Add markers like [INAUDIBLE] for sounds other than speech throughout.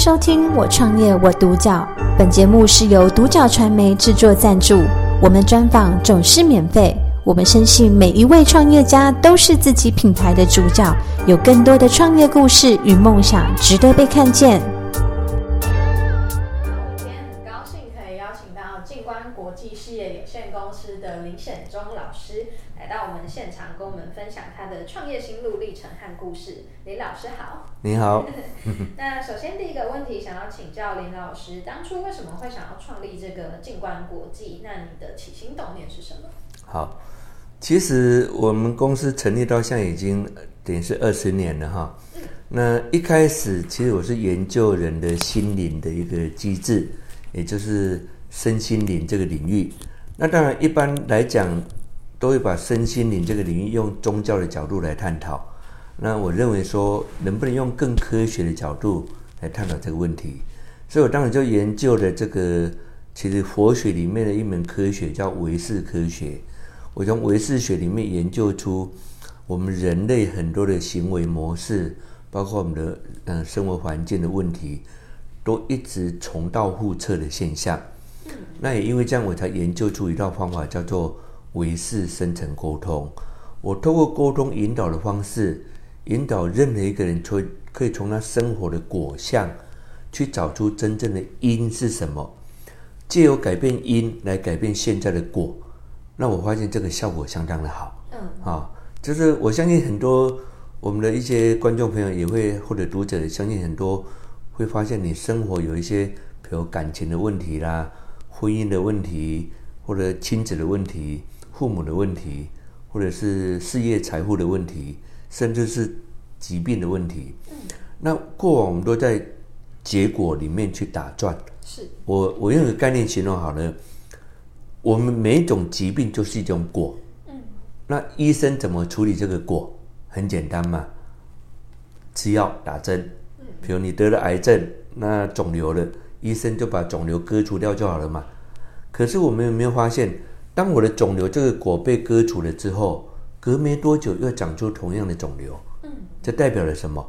收听《我创业我独角》，本节目是由独角传媒制作赞助，我们专访总是免费。我们深信每一位创业家都是自己品牌的主角，有更多的创业故事与梦想值得被看见。今天很高兴可以邀请到静观国际事业有限公司的林显忠老师到我们现场，跟我们分享他的创业心路历程和故事。林老师好。你好。[LAUGHS] 那首先第一个问题想要请教林老师，当初为什么会想要创立这个静观国际？那你的起心动念是什么？好。其实我们公司成立到现在已经等于是二十年了哈。那一开始其实我是研究人的心灵的一个机制，也就是身心灵这个领域。那当然一般来讲都会把身心灵这个领域用宗教的角度来探讨。那我认为说能不能用更科学的角度来探讨这个问题？所以我当时就研究了这个，其实佛学里面的一门科学叫唯识科学。我从唯识学里面研究出，我们人类很多的行为模式，包括我们的嗯生活环境的问题，都一直重蹈覆辙的现象。那也因为这样，我才研究出一套方法，叫做唯识深层沟通。我透过沟通引导的方式，引导任何一个人，从可以从他生活的果相，去找出真正的因是什么，借由改变因来改变现在的果。那我发现这个效果相当的好，嗯，啊，就是我相信很多我们的一些观众朋友也会或者读者相信很多会发现你生活有一些比如感情的问题啦、婚姻的问题，或者亲子的问题、父母的问题，或者是事业财富的问题，甚至是疾病的问题。嗯，那过往我们都在结果里面去打转。是我我用个概念形容好了。我们每一种疾病就是一种果，嗯，那医生怎么处理这个果？很简单嘛，吃药打针，嗯，比如你得了癌症，那肿瘤了，医生就把肿瘤割除掉就好了嘛。可是我们有没有发现，当我的肿瘤这个果被割除了之后，隔没多久又长出同样的肿瘤，嗯，这代表了什么？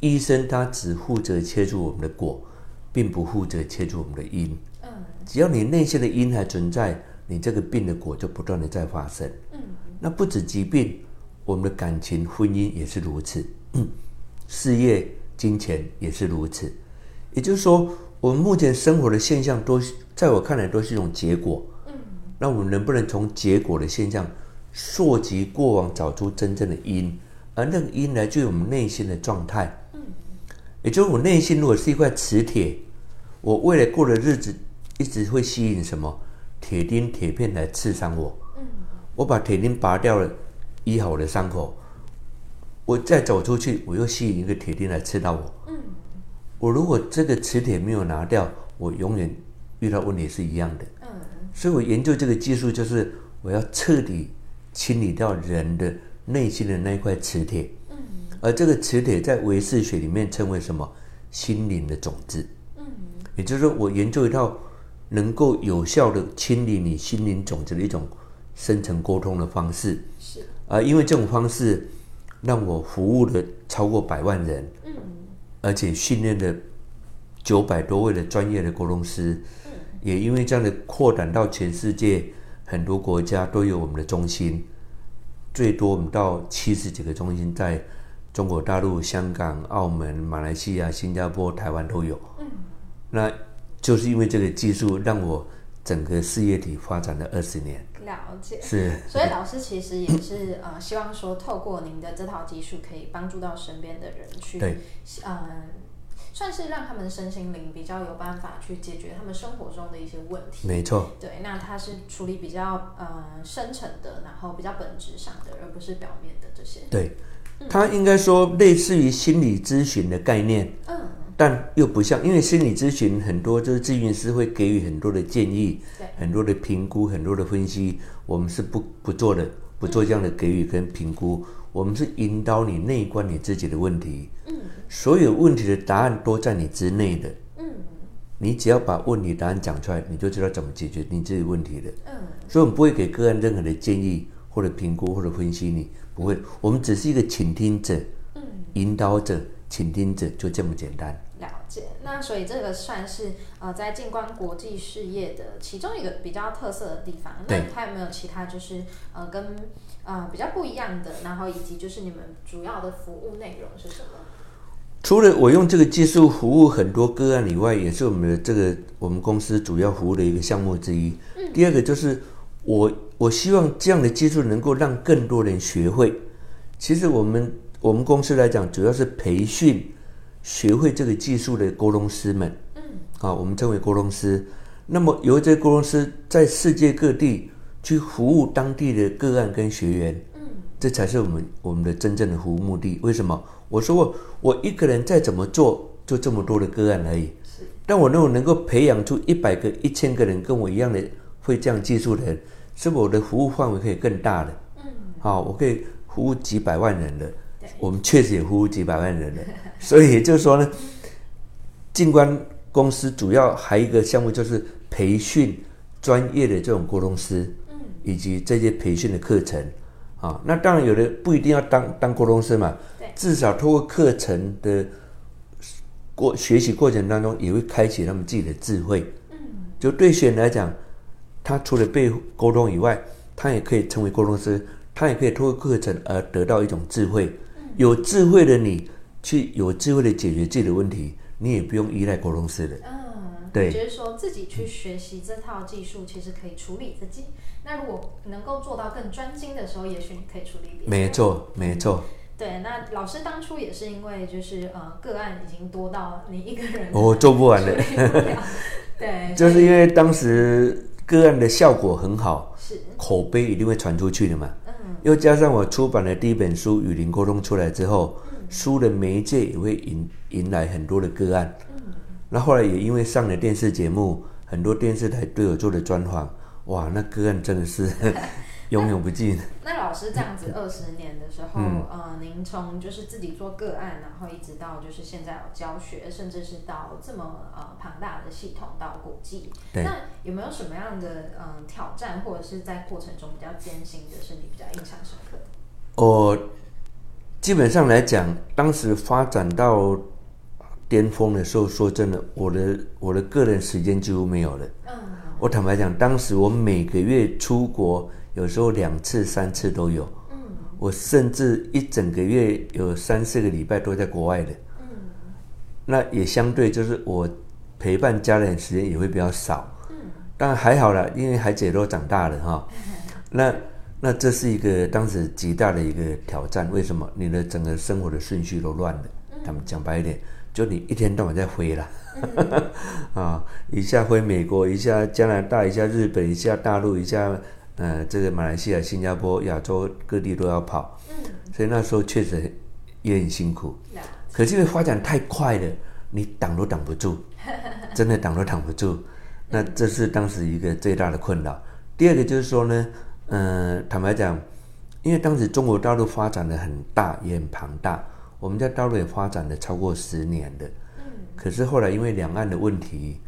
医生他只负责切除我们的果，并不负责切除我们的因。只要你内心的因还存在，你这个病的果就不断的在发生。嗯，那不止疾病，我们的感情、婚姻也是如此，嗯，[CLEARS THROAT] 事业、金钱也是如此。也就是说，我们目前生活的现象都，在我看来都是一种结果。嗯，那我们能不能从结果的现象溯及过往，找出真正的因？而那个因来自于我们内心的状态。嗯，也就是我内心如果是一块磁铁，我未来过的日子。一直会吸引什么铁钉、铁片来刺伤我。嗯，我把铁钉拔掉了，医好我的伤口。我再走出去，我又吸引一个铁钉来刺到我。嗯，我如果这个磁铁没有拿掉，我永远遇到问题是一样的。嗯，所以我研究这个技术，就是我要彻底清理掉人的内心的那一块磁铁。嗯，而这个磁铁在唯识学里面称为什么？心灵的种子。嗯，也就是说，我研究一套。能够有效的清理你心灵种子的一种深层沟通的方式，是啊，因为这种方式让我服务了超过百万人，嗯，而且训练了九百多位的专业的沟通师，嗯，也因为这样的扩展到全世界很多国家都有我们的中心，最多我们到七十几个中心，在中国大陆、香港、澳门、马来西亚、新加坡、台湾都有，嗯，那。就是因为这个技术，让我整个事业体发展了二十年。了解，是。所以老师其实也是呃，希望说透过您的这套技术，可以帮助到身边的人去，对，呃，算是让他们身心灵比较有办法去解决他们生活中的一些问题。没错。对，那它是处理比较呃深层的，然后比较本质上的，而不是表面的这些。对，它应该说类似于心理咨询的概念。嗯。但又不像，因为心理咨询很多就是咨询师会给予很多的建议，对很多的评估，很多的分析，我们是不不做的，不做这样的给予跟评估，嗯、我们是引导你内观你自己的问题，嗯，所有问题的答案都在你之内的，嗯，你只要把问题答案讲出来，你就知道怎么解决你自己问题的，嗯，所以我们不会给个案任何的建议或者评估或者分析你，你不会，我们只是一个倾听者，嗯，引导者。倾听者就这么简单。那所以这个算是呃在静观国际事业的其中一个比较特色的地方。那还有没有其他就是呃跟呃比较不一样的，然后以及就是你们主要的服务内容是什么？除了我用这个技术服务很多个案以外，也是我们的这个我们公司主要服务的一个项目之一。嗯。第二个就是我我希望这样的技术能够让更多人学会。其实我们我们公司来讲，主要是培训学会这个技术的沟通师们。嗯。啊，我们称为沟通师。那么由这些沟通师在世界各地去服务当地的个案跟学员。嗯。这才是我们我们的真正的服务目的。为什么？我说过，我一个人再怎么做，就这么多的个案而已。是，但我如果能够培养出一百个、一千个人跟我一样的会这样技术的人，是我的服务范围可以更大的？嗯，好，我可以服务几百万人的。对，我们确实也服务几百万人了。[LAUGHS] 所以也就是说呢，静观公司主要还有一个项目就是培训专业的这种沟通师，嗯，以及这些培训的课程。啊，那当然有的不一定要当当沟通师嘛。至少通过课程的过学习过程当中，也会开启他们自己的智慧。嗯，就对学员来讲，他除了被沟通以外，他也可以成为沟通师，他也可以通过课程而得到一种智慧。有智慧的你，去有智慧的解决自己的问题，你也不用依赖国公司的。嗯，对，就是说自己去学习这套技术，其实可以处理自己。那如果能够做到更专精的时候，也许你可以处理别人。没错，没错。对，那老师当初也是因为就是呃个案已经多到你一个人我做不完了，[LAUGHS] 对，就是因为当时个案的效果很好，是口碑一定会传出去的嘛，嗯，又加上我出版的第一本书《与灵沟通》出来之后，书的媒介也会引引来很多的个案，那后来也因为上了电视节目，很多电视台对我做的专访，哇，那个案真的是。永远不尽。那老师这样子二十年的时候，嗯、呃，您从就是自己做个案，然后一直到就是现在有教学，甚至是到这么呃庞大的系统到国际，对那有没有什么样的嗯、呃、挑战，或者是在过程中比较艰辛的，是你比较印象深刻的？我基本上来讲，当时发展到巅峰的时候，说真的，我的我的个人时间几乎没有了。嗯，我坦白讲，当时我每个月出国。有时候两次、三次都有。嗯，我甚至一整个月有三四个礼拜都在国外的。嗯，那也相对就是我陪伴家人时间也会比较少。嗯，但还好啦，因为孩子也都长大了哈。那那这是一个当时极大的一个挑战。为什么？你的整个生活的顺序都乱了。他们讲白一点，就你一天到晚在飞了。[LAUGHS] 啊，一下飞美国，一下加拿大，一下日本，一下大陆，一下。呃，这个马来西亚、新加坡、亚洲各地都要跑，嗯，所以那时候确实也很辛苦。嗯、可是因为发展太快了，你挡都挡不住，[LAUGHS] 真的挡都挡不住。那这是当时一个最大的困扰。第二个就是说呢，嗯、呃，坦白讲，因为当时中国大陆发展的很大，也很庞大，我们在大陆也发展了超过十年的。嗯，可是后来因为两岸的问题。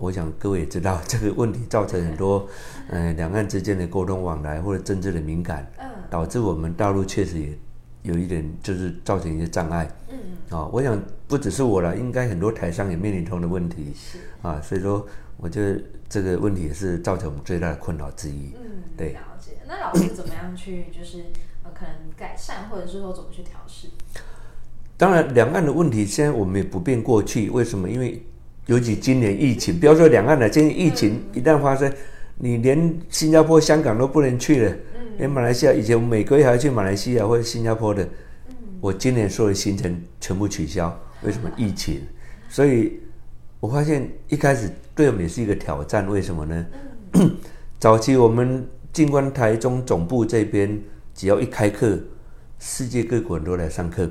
我想各位也知道，[LAUGHS] 这个问题造成很多，嗯、呃，两岸之间的沟通往来或者政治的敏感，导致我们大陆确实也有一点，就是造成一些障碍。嗯，啊、哦，我想不只是我了，应该很多台商也面临同样的问题。是啊，所以说，我觉得这个问题也是造成我们最大的困扰之一。嗯，对。了解。那老师怎么样去，就是呃，可能改善，或者是说怎么去调试？当然，两岸的问题现在我们也不变过去。为什么？因为尤其今年疫情，不要说两岸了，今年疫情一旦发生，你连新加坡、香港都不能去了，连马来西亚，以前我们每个月还要去马来西亚或者新加坡的，我今年所有的行程全部取消。为什么？疫情。所以我发现一开始对我们也是一个挑战。为什么呢？[CLEARS THROAT] 早期我们静观台中总部这边，只要一开课，世界各国人都来上课。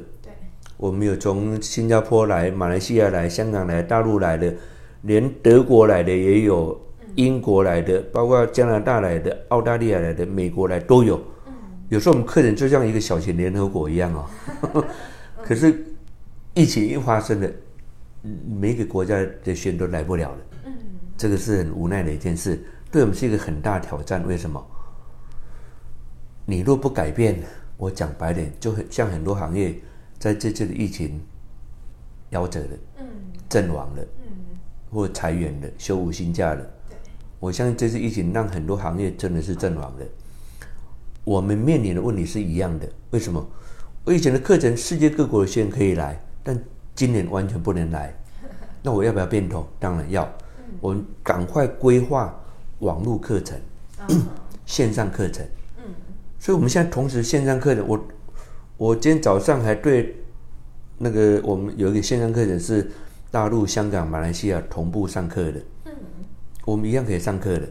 我们有从新加坡来、马来西亚来、香港来、大陆来的，连德国来的也有，英国来的，包括加拿大来的、澳大利亚来的、美国来都有。有时候我们客人就像一个小型联合国一样哦。[LAUGHS] 可是疫情一发生了，每个国家的学员都来不了了。这个是很无奈的一件事，对我们是一个很大挑战。为什么？你若不改变，我讲白点，就很像很多行业。在这次的疫情夭折了，嗯，阵亡了，嗯，或裁员了，休无薪假了。对，我相信这次疫情让很多行业真的是阵亡了。我们面临的问题是一样的，为什么？我以前的课程，世界各国的学员可以来，但今年完全不能来。[LAUGHS] 那我要不要变通？当然要。我们赶快规划网络课程、[CLEARS THROAT] 线上课程。所以我们现在同时线上课程，我我今天早上还对那个我们有一个线上课程是大陆、香港、马来西亚同步上课的。嗯我们一样可以上课的。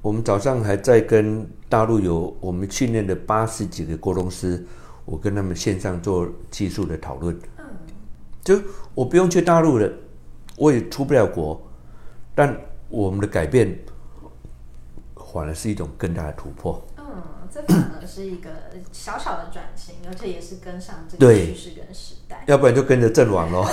我们早上还在跟大陆有我们训练的八十几个沟通师。我跟他们线上做技术的讨论，嗯，就我不用去大陆了，我也出不了国，但我们的改变反而是一种更大的突破。嗯，这反而是一个小小的转型，而且也是跟上这个趋势跟时代。要不然就跟着阵亡喽。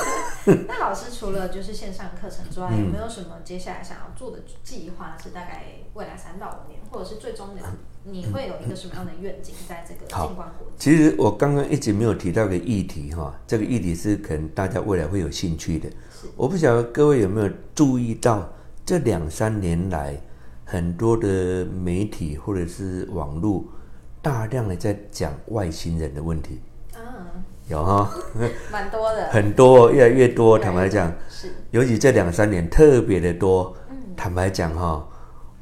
那老师除了就是线上课程之外，嗯，有没有什么接下来想要做的计划？是大概未来三到五年，或者是最终的？你会有一个什么样的愿景，在这个进关国？其实我刚刚一直没有提到一个议题哈，这个议题是可能大家未来会有兴趣的。我不晓得各位有没有注意到，这两三年来，很多的媒体或者是网络，大量的在讲外星人的问题。啊，有哈，[LAUGHS] 蛮多的，很多，越来越多。坦白讲，是，尤其这两三年特别的多。坦白讲哈。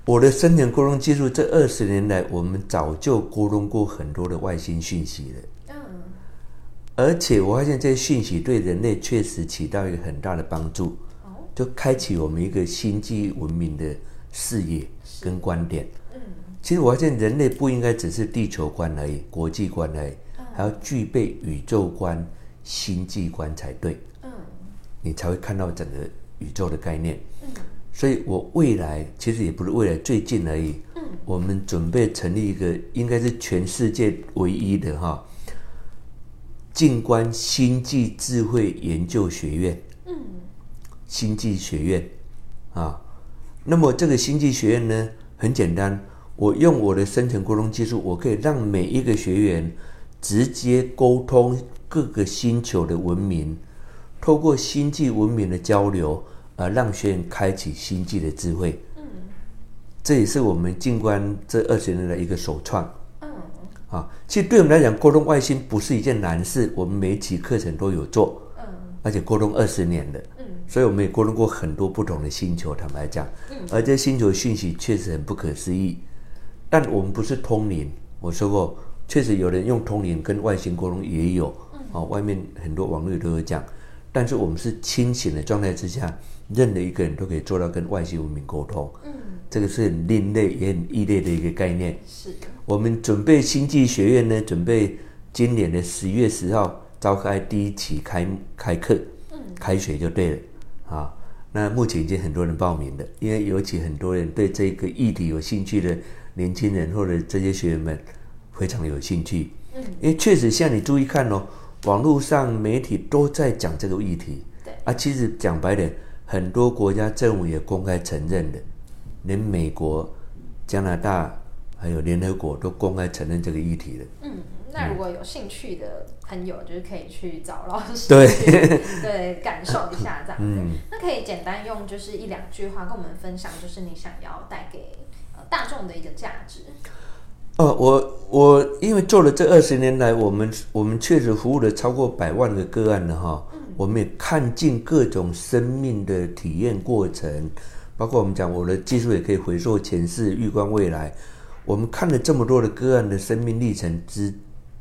我的生前沟通技术，这二十年来，我们早就沟通过很多的外星讯息了。嗯，而且我发现这些讯息对人类确实起到一个很大的帮助，就开启我们一个星际文明的视野跟观点。嗯，其实我发现人类不应该只是地球观而已，国际观而已，还要具备宇宙观、星际观才对。嗯，你才会看到整个宇宙的概念。嗯。所以，我未来其实也不是未来最近而已。嗯，我们准备成立一个，应该是全世界唯一的哈，静观星际智慧研究学院。嗯，星际学院啊，那么这个星际学院呢，很简单，我用我的深层沟通技术，我可以让每一个学员直接沟通各个星球的文明，透过星际文明的交流。而让学员开启星际的智慧，嗯，这也是我们静观这二十年的一个首创，嗯，啊，其实对我们来讲，沟通外星不是一件难事，我们每一期课程都有做，嗯，而且沟通二十年了，嗯，所以我们也沟通过很多不同的星球，坦白讲，嗯，而这些星球讯息确实很不可思议，但我们不是通灵，我说过，确实有人用通灵跟外星沟通也有，嗯，哦，外面很多网络都有讲，但是我们是清醒的状态之下。任何一个人都可以做到跟外星文明沟通，嗯，这个是很另类也很异类的一个概念。是。的，我们准备星际学院呢，准备今年的十月十号召开第一期开开课，嗯，开学就对了啊。那目前已经很多人报名了，因为尤其很多人对这个议题有兴趣的年轻人或者这些学员们非常有兴趣，嗯，因为确实像你注意看哦，网络上媒体都在讲这个议题，对啊，其实讲白点。很多国家政府也公开承认的，连美国、加拿大还有联合国都公开承认这个议题了。嗯，那如果有兴趣的朋友，就是可以去找老师，[LAUGHS] 对对，感受一下这样子。嗯，那可以简单用就是一两句话跟我们分享，就是你想要带给呃大众的一个价值。呃，我我因为做了这二十年来，我们我们确实服务了超过百万个个案了哈。我们也看尽各种生命的体验过程，包括我们讲我的技术也可以回溯前世、预观未来。我们看了这么多的个案的生命历程之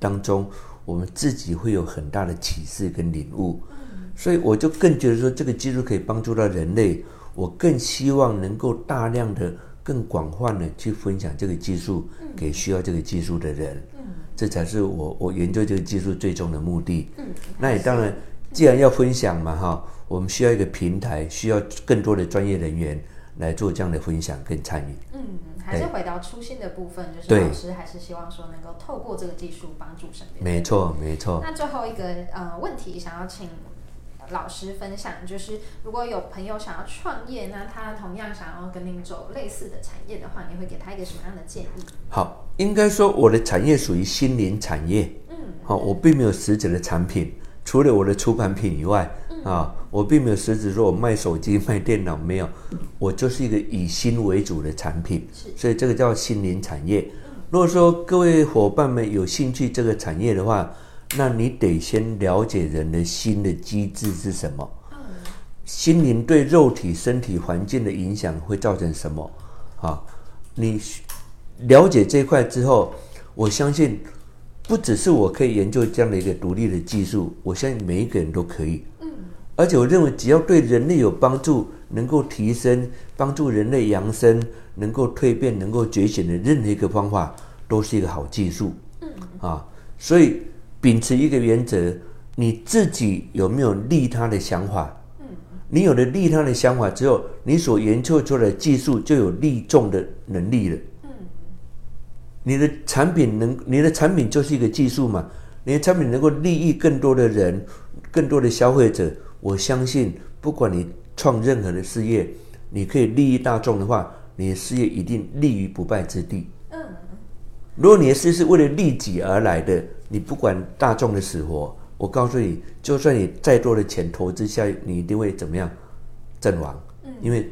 当中，我们自己会有很大的启示跟领悟。所以我就更觉得说，这个技术可以帮助到人类。我更希望能够大量的、更广泛的去分享这个技术给需要这个技术的人。这才是我我研究这个技术最终的目的。那也当然。既然要分享嘛，哈，我们需要一个平台，需要更多的专业人员来做这样的分享跟参与。嗯，还是回到初心的部分，就是老师还是希望说能够透过这个技术帮助身边。没错，没错。那最后一个呃问题，想要请老师分享，就是如果有朋友想要创业，那他同样想要跟您走类似的产业的话，你会给他一个什么样的建议？好，应该说我的产业属于心灵产业。嗯，好，我并没有实质的产品。除了我的出版品以外，啊，我并没有实质说我卖手机、[LAUGHS] 卖电脑，没有，我就是一个以心为主的产品，所以这个叫心灵产业。如果说各位伙伴们有兴趣这个产业的话，那你得先了解人的心的机制是什么，心灵对肉体、身体环境的影响会造成什么？啊，你了解这一块之后，我相信不只是我可以研究这样的一个独立的技术，我相信每一个人都可以。而且我认为，只要对人类有帮助，能够提升、帮助人类扬升、能够蜕变、能够觉醒的任何一个方法，都是一个好技术。嗯啊，所以。秉持一个原则，你自己有没有利他的想法？嗯，你有了利他的想法之后，你所研究出来的技术就有利众的能力了。嗯，你的产品能，你的产品就是一个技术嘛？你的产品能够利益更多的人，更多的消费者，我相信，不管你创任何的事业，你可以利益大众的话，你的事业一定立于不败之地。嗯，如果你的事业是为了利己而来的。你不管大众的死活，我告诉你，就算你再多的钱投资下去，你一定会怎么样？阵亡。嗯，因为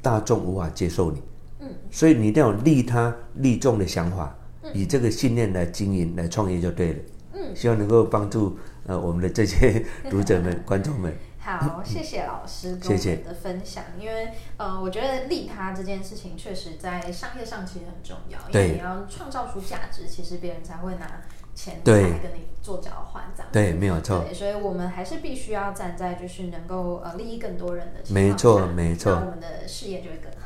大众无法接受你。嗯，所以你一定要有利他利众的想法，以这个信念来经营、来创业就对了。嗯，希望能够帮助呃我们的这些 [LAUGHS] 读者们、观众们。好，谢谢老师跟我们的分享。谢谢。因为呃，我觉得利他这件事情确实在商业上其实很重要，因为你要创造出价值，其实别人才会拿。钱来跟你做交换，这样对，没有错。对，所以我们还是必须要站在就是能够呃利益更多人的情况下，没错，没错，那我们的事业就会更好。